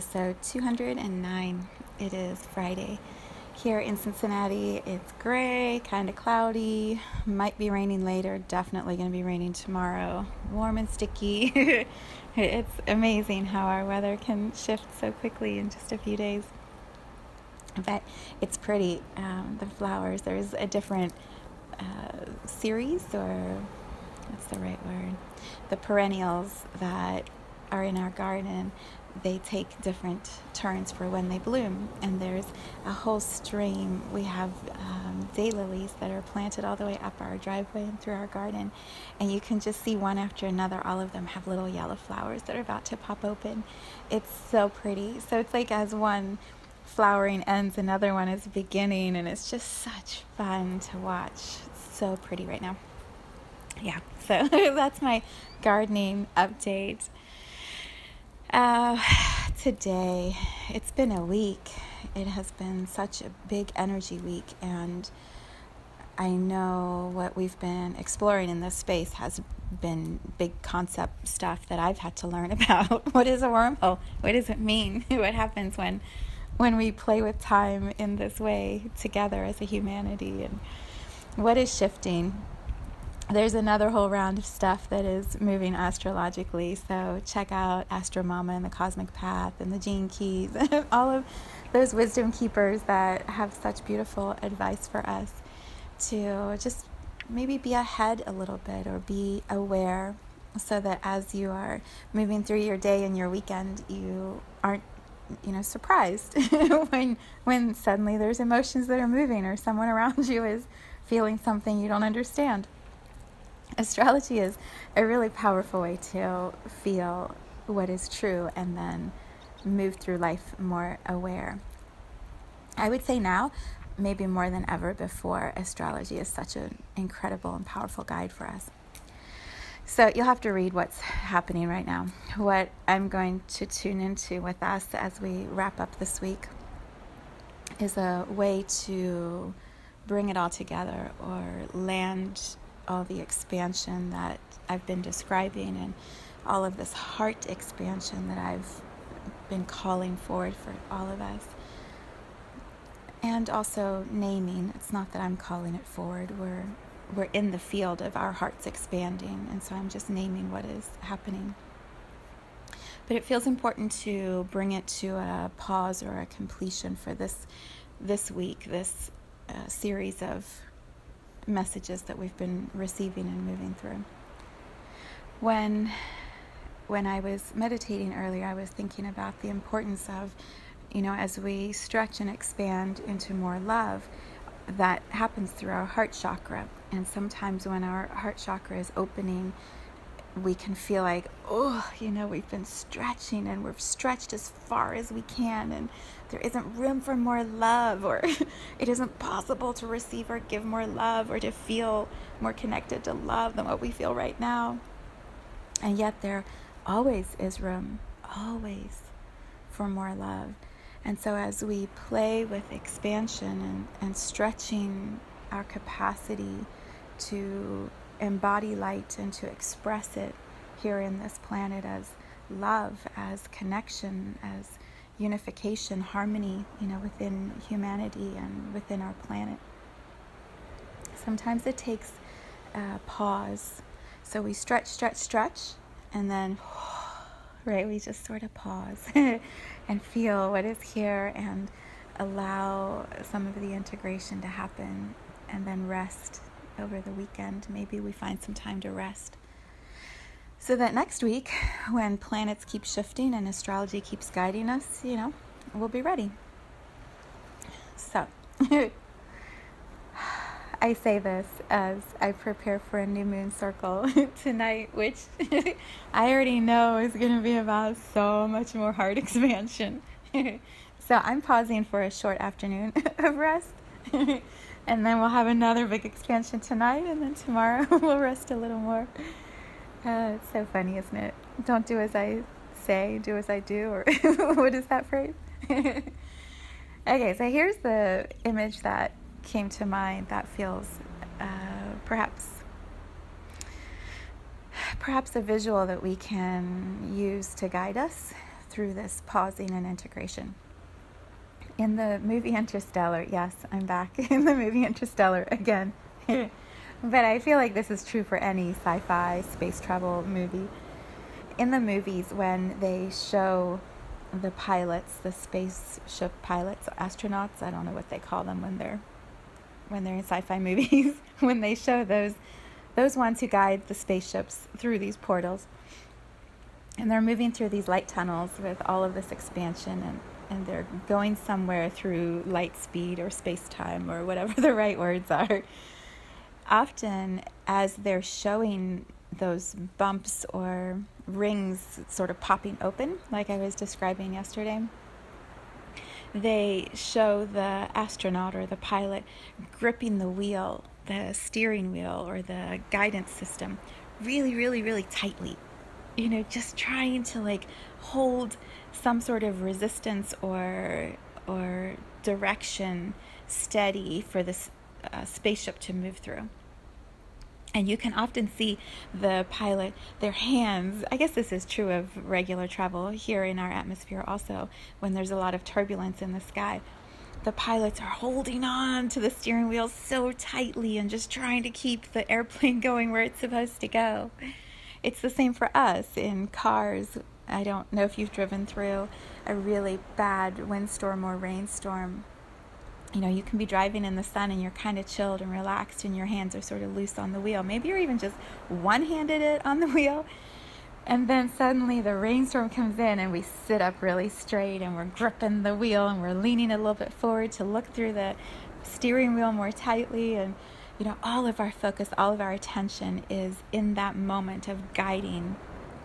Episode 209. It is Friday. Here in Cincinnati, it's gray, kind of cloudy, might be raining later, definitely going to be raining tomorrow. Warm and sticky. it's amazing how our weather can shift so quickly in just a few days. But it's pretty. Um, the flowers, there's a different uh, series, or what's the right word? The perennials that are in our garden they take different turns for when they bloom. And there's a whole stream. We have um, daylilies that are planted all the way up our driveway and through our garden. And you can just see one after another. All of them have little yellow flowers that are about to pop open. It's so pretty. So it's like as one flowering ends, another one is beginning. And it's just such fun to watch. It's so pretty right now. Yeah, so that's my gardening update. Uh, today, it's been a week. It has been such a big energy week, and I know what we've been exploring in this space has been big concept stuff that I've had to learn about. what is a wormhole? What does it mean? what happens when when we play with time in this way together as a humanity and what is shifting? There's another whole round of stuff that is moving astrologically. So check out Astro Mama and the Cosmic Path and the Gene Keys, all of those wisdom keepers that have such beautiful advice for us to just maybe be ahead a little bit or be aware so that as you are moving through your day and your weekend, you aren't you know surprised when when suddenly there's emotions that are moving or someone around you is feeling something you don't understand astrology is a really powerful way to feel what is true and then move through life more aware. I would say now, maybe more than ever before, astrology is such an incredible and powerful guide for us. So you'll have to read what's happening right now. What I'm going to tune into with us as we wrap up this week is a way to bring it all together or land all the expansion that I've been describing and all of this heart expansion that I've been calling forward for all of us. And also naming. It's not that I'm calling it forward. We're we're in the field of our hearts expanding, and so I'm just naming what is happening. But it feels important to bring it to a pause or a completion for this this week, this uh, series of messages that we've been receiving and moving through. When when I was meditating earlier, I was thinking about the importance of, you know, as we stretch and expand into more love, that happens through our heart chakra. And sometimes when our heart chakra is opening, we can feel like, oh, you know, we've been stretching and we've stretched as far as we can, and there isn't room for more love, or it isn't possible to receive or give more love, or to feel more connected to love than what we feel right now. And yet, there always is room, always, for more love. And so, as we play with expansion and, and stretching our capacity to embody light and to express it here in this planet as love, as connection, as unification, harmony, you know, within humanity and within our planet. Sometimes it takes pause. So we stretch, stretch, stretch, and then, right, we just sort of pause and feel what is here and allow some of the integration to happen and then rest over the weekend. Maybe we find some time to rest. So that next week, when planets keep shifting and astrology keeps guiding us, you know, we'll be ready. So, I say this as I prepare for a new moon circle tonight, which I already know is going to be about so much more heart expansion. so, I'm pausing for a short afternoon of rest. and then we'll have another big expansion tonight, and then tomorrow we'll rest a little more. Uh, it's so funny, isn't it? Don't do as I say, do as I do, or what is that phrase? okay, so here's the image that came to mind that feels uh, perhaps perhaps a visual that we can use to guide us through this pausing and integration. In the movie Interstellar, yes, I'm back in the movie Interstellar again. but I feel like this is true for any sci fi space travel movie. In the movies, when they show the pilots, the spaceship pilots, astronauts, I don't know what they call them when they're when they're in sci-fi movies, when they show those those ones who guide the spaceships through these portals. And they're moving through these light tunnels with all of this expansion and and they're going somewhere through light speed or space time or whatever the right words are. Often, as they're showing those bumps or rings sort of popping open, like I was describing yesterday, they show the astronaut or the pilot gripping the wheel, the steering wheel or the guidance system really, really, really tightly. You know, just trying to like hold some sort of resistance or or direction steady for this uh, spaceship to move through. And you can often see the pilot, their hands. I guess this is true of regular travel here in our atmosphere also, when there's a lot of turbulence in the sky. The pilots are holding on to the steering wheel so tightly and just trying to keep the airplane going where it's supposed to go. It's the same for us in cars. I don't know if you've driven through a really bad windstorm or rainstorm you know, you can be driving in the sun and you're kind of chilled and relaxed and your hands are sort of loose on the wheel. Maybe you're even just one handed it on the wheel. And then suddenly the rainstorm comes in and we sit up really straight and we're gripping the wheel and we're leaning a little bit forward to look through the steering wheel more tightly. And, you know, all of our focus, all of our attention is in that moment of guiding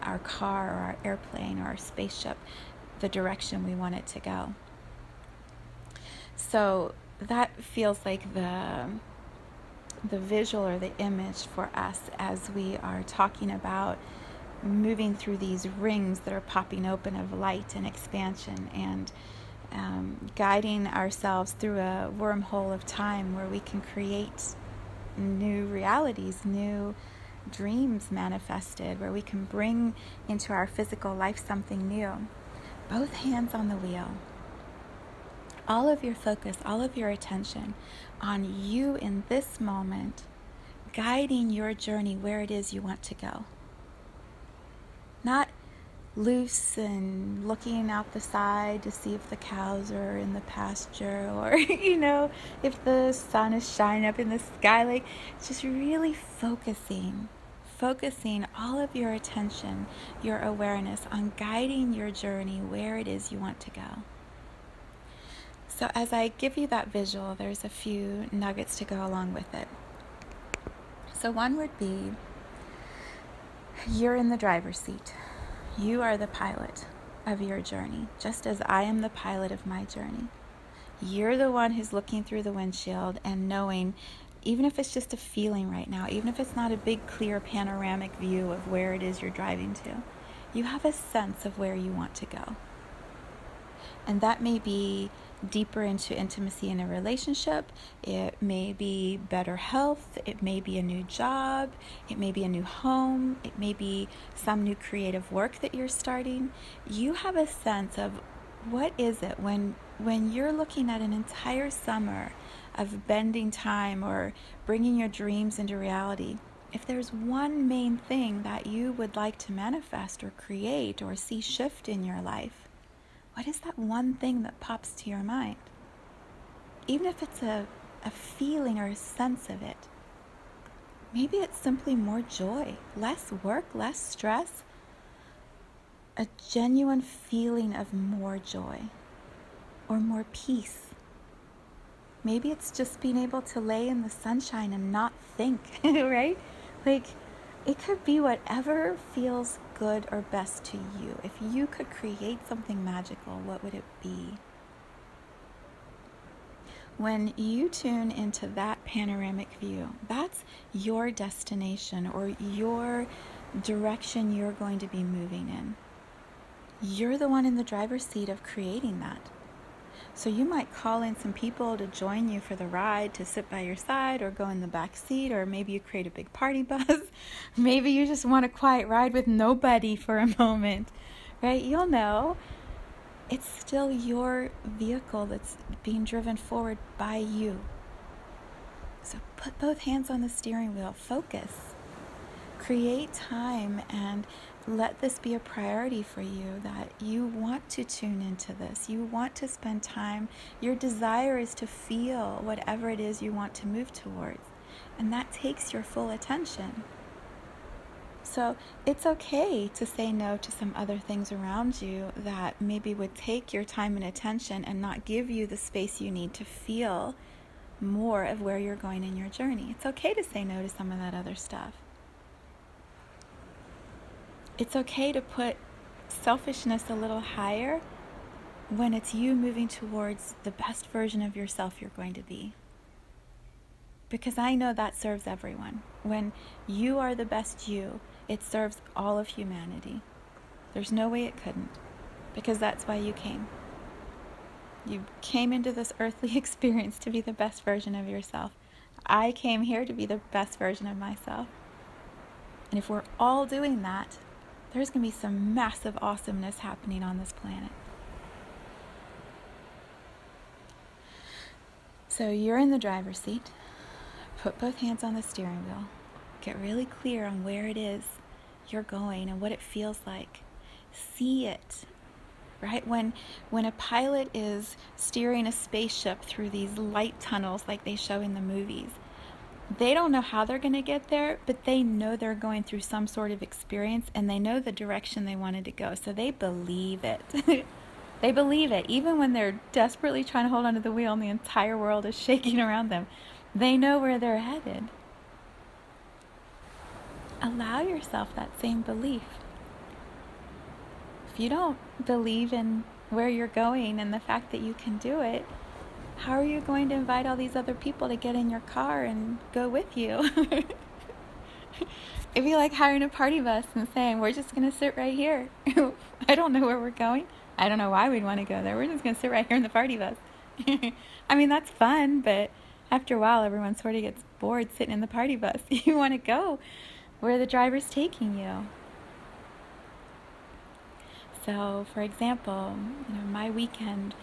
our car or our airplane or our spaceship the direction we want it to go. So that feels like the the visual or the image for us as we are talking about moving through these rings that are popping open of light and expansion and um, guiding ourselves through a wormhole of time where we can create new realities, new dreams manifested, where we can bring into our physical life something new. Both hands on the wheel all of your focus, all of your attention on you in this moment, guiding your journey where it is you want to go. Not loose and looking out the side to see if the cows are in the pasture or, you know, if the sun is shining up in the sky. Like, just really focusing, focusing all of your attention, your awareness on guiding your journey where it is you want to go. So, as I give you that visual, there's a few nuggets to go along with it. So, one would be you're in the driver's seat, you are the pilot of your journey, just as I am the pilot of my journey. You're the one who's looking through the windshield and knowing, even if it's just a feeling right now, even if it's not a big, clear, panoramic view of where it is you're driving to, you have a sense of where you want to go. And that may be deeper into intimacy in a relationship. It may be better health. It may be a new job. It may be a new home. It may be some new creative work that you're starting. You have a sense of what is it when when you're looking at an entire summer of bending time or bringing your dreams into reality. If there's one main thing that you would like to manifest or create or see shift in your life, what is that one thing that pops to your mind? Even if it's a, a feeling or a sense of it, maybe it's simply more joy, less work, less stress, a genuine feeling of more joy or more peace Maybe it's just being able to lay in the sunshine and not think, right? Like, it could be whatever feels good or best to you. If you could create something magical, what would it be? When you tune into that panoramic view, that's your destination or your direction you're going to be moving in. You're the one in the driver's seat of creating that. So you might call in some people to join you for the ride, to sit by your side, or go in the back seat, or maybe you create a big party bus. maybe you just want a quiet ride with nobody for a moment, right? You'll know. It's still your vehicle that's being driven forward by you. So put both hands on the steering wheel, focus, create time, and let this be a priority for you that you want to tune into this. You want to spend time. Your desire is to feel whatever it is you want to move towards. And that takes your full attention. So it's okay to say no to some other things around you that maybe would take your time and attention and not give you the space you need to feel more of where you're going in your journey. It's okay to say no to some of that other stuff it's okay to put selfishness a little higher when it's you moving towards the best version of yourself you're going to be. Because I know that serves everyone. When you are the best you, it serves all of humanity. There's no way it couldn't, because that's why you came. You came into this earthly experience to be the best version of yourself. I came here to be the best version of myself. And if we're all doing that, there's going to be some massive awesomeness happening on this planet. So you're in the driver's seat. Put both hands on the steering wheel. Get really clear on where it is you're going and what it feels like. See it. Right? When when a pilot is steering a spaceship through these light tunnels like they show in the movies, they don't know how they're going to get there, but they know they're going through some sort of experience and they know the direction they wanted to go. So they believe it. they believe it. Even when they're desperately trying to hold onto the wheel and the entire world is shaking around them, they know where they're headed. Allow yourself that same belief. If you don't believe in where you're going and the fact that you can do it, how are you going to invite all these other people to get in your car and go with you? It'd be like hiring a party bus and saying, We're just going to sit right here. I don't know where we're going. I don't know why we'd want to go there. We're just going to sit right here in the party bus. I mean, that's fun, but after a while, everyone sort of gets bored sitting in the party bus. you want to go where the driver's taking you. So, for example, you know, my weekend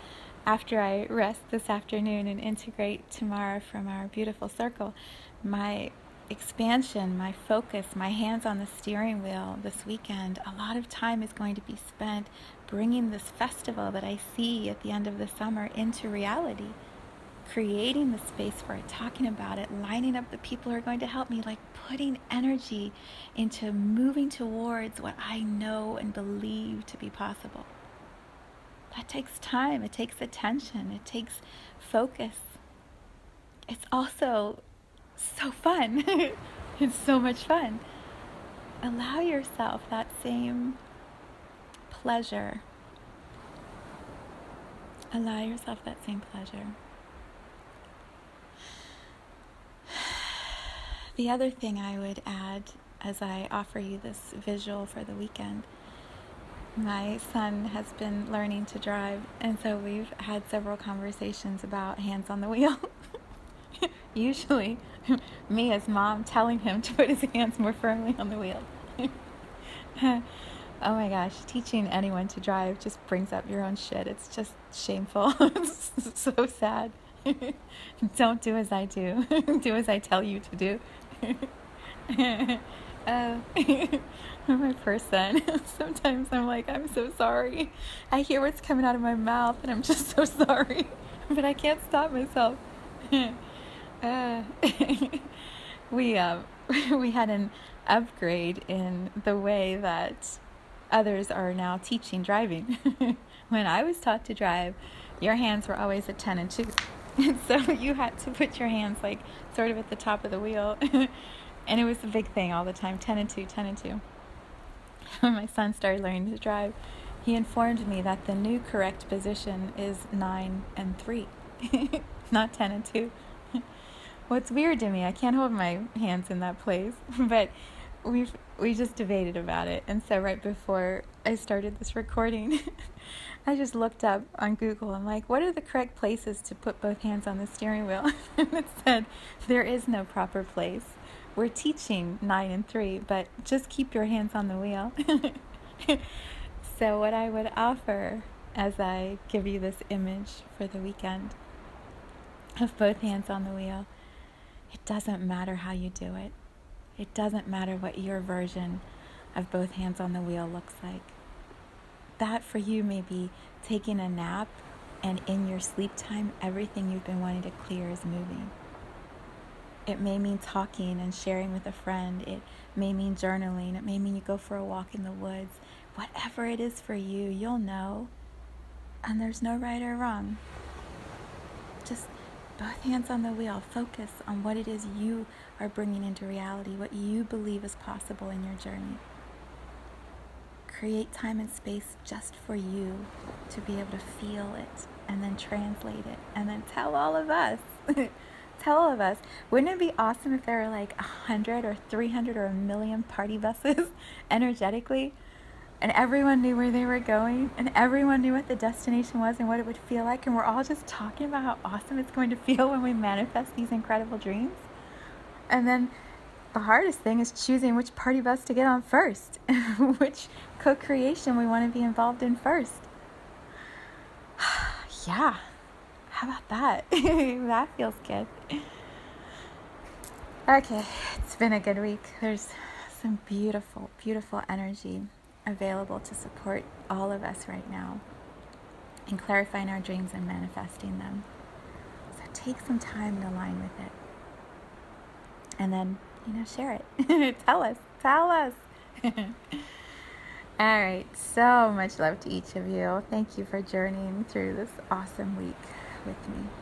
after I rest this afternoon and integrate tomorrow from our beautiful circle, my expansion, my focus, my hands on the steering wheel this weekend, a lot of time is going to be spent bringing this festival that I see at the end of the summer into reality. Creating the space for it, talking about it, lining up the people who are going to help me, like putting energy into moving towards what I know and believe to be possible that takes time, it takes attention, it takes focus. It's also so fun. it's so much fun. Allow yourself that same pleasure. Allow yourself that same pleasure. The other thing I would add as I offer you this visual for the weekend my son has been learning to drive, and so we've had several conversations about hands on the wheel. Usually, me as mom telling him to put his hands more firmly on the wheel. oh my gosh, teaching anyone to drive just brings up your own shit. It's just shameful. it's so sad. Don't do as I do, do as I tell you to do. uh, my person. Sometimes I'm like, I'm so sorry. I hear what's coming out of my mouth and I'm just so sorry. But I can't stop myself. uh, we, uh, we had an upgrade in the way that others are now teaching driving. when I was taught to drive, your hands were always at 10 and 2. And so you had to put your hands like sort of at the top of the wheel. And it was a big thing all the time 10 and 2, 10 and 2. When my son started learning to drive, he informed me that the new correct position is 9 and 3, not 10 and 2. What's weird to me, I can't hold my hands in that place, but we we just debated about it. And so right before I started this recording, I just looked up on Google. I'm like, what are the correct places to put both hands on the steering wheel? and it said there is no proper place. We're teaching 9 and 3, but just keep your hands on the wheel. so what I would offer as I give you this image for the weekend of both hands on the wheel it doesn't matter how you do it. It doesn't matter what your version of both hands on the wheel looks like. That for you may be taking a nap and in your sleep time, everything you've been wanting to clear is moving. It may mean talking and sharing with a friend. It may mean journaling. It may mean you go for a walk in the woods. Whatever it is for you, you'll know. And there's no right or wrong. Just both hands on the wheel. Focus on what it is you are bringing into reality, what you believe is possible in your journey. Create time and space just for you to be able to feel it and then translate it and then tell all of us. tell all of us. Wouldn't it be awesome if there were like a hundred or three hundred or a million party buses energetically? and everyone knew where they were going and everyone knew what the destination was and what it would feel like and we're all just talking about how awesome it's going to feel when we manifest these incredible dreams and then the hardest thing is choosing which party bus to get on first which co-creation we want to be involved in first yeah how about that that feels good okay it's been a good week there's some beautiful beautiful energy available to support all of us right now in clarifying our dreams and manifesting them. So take some time to align with it. And then, you know, share it. tell us. Tell us. all right. So much love to each of you. Thank you for journeying through this awesome week with me.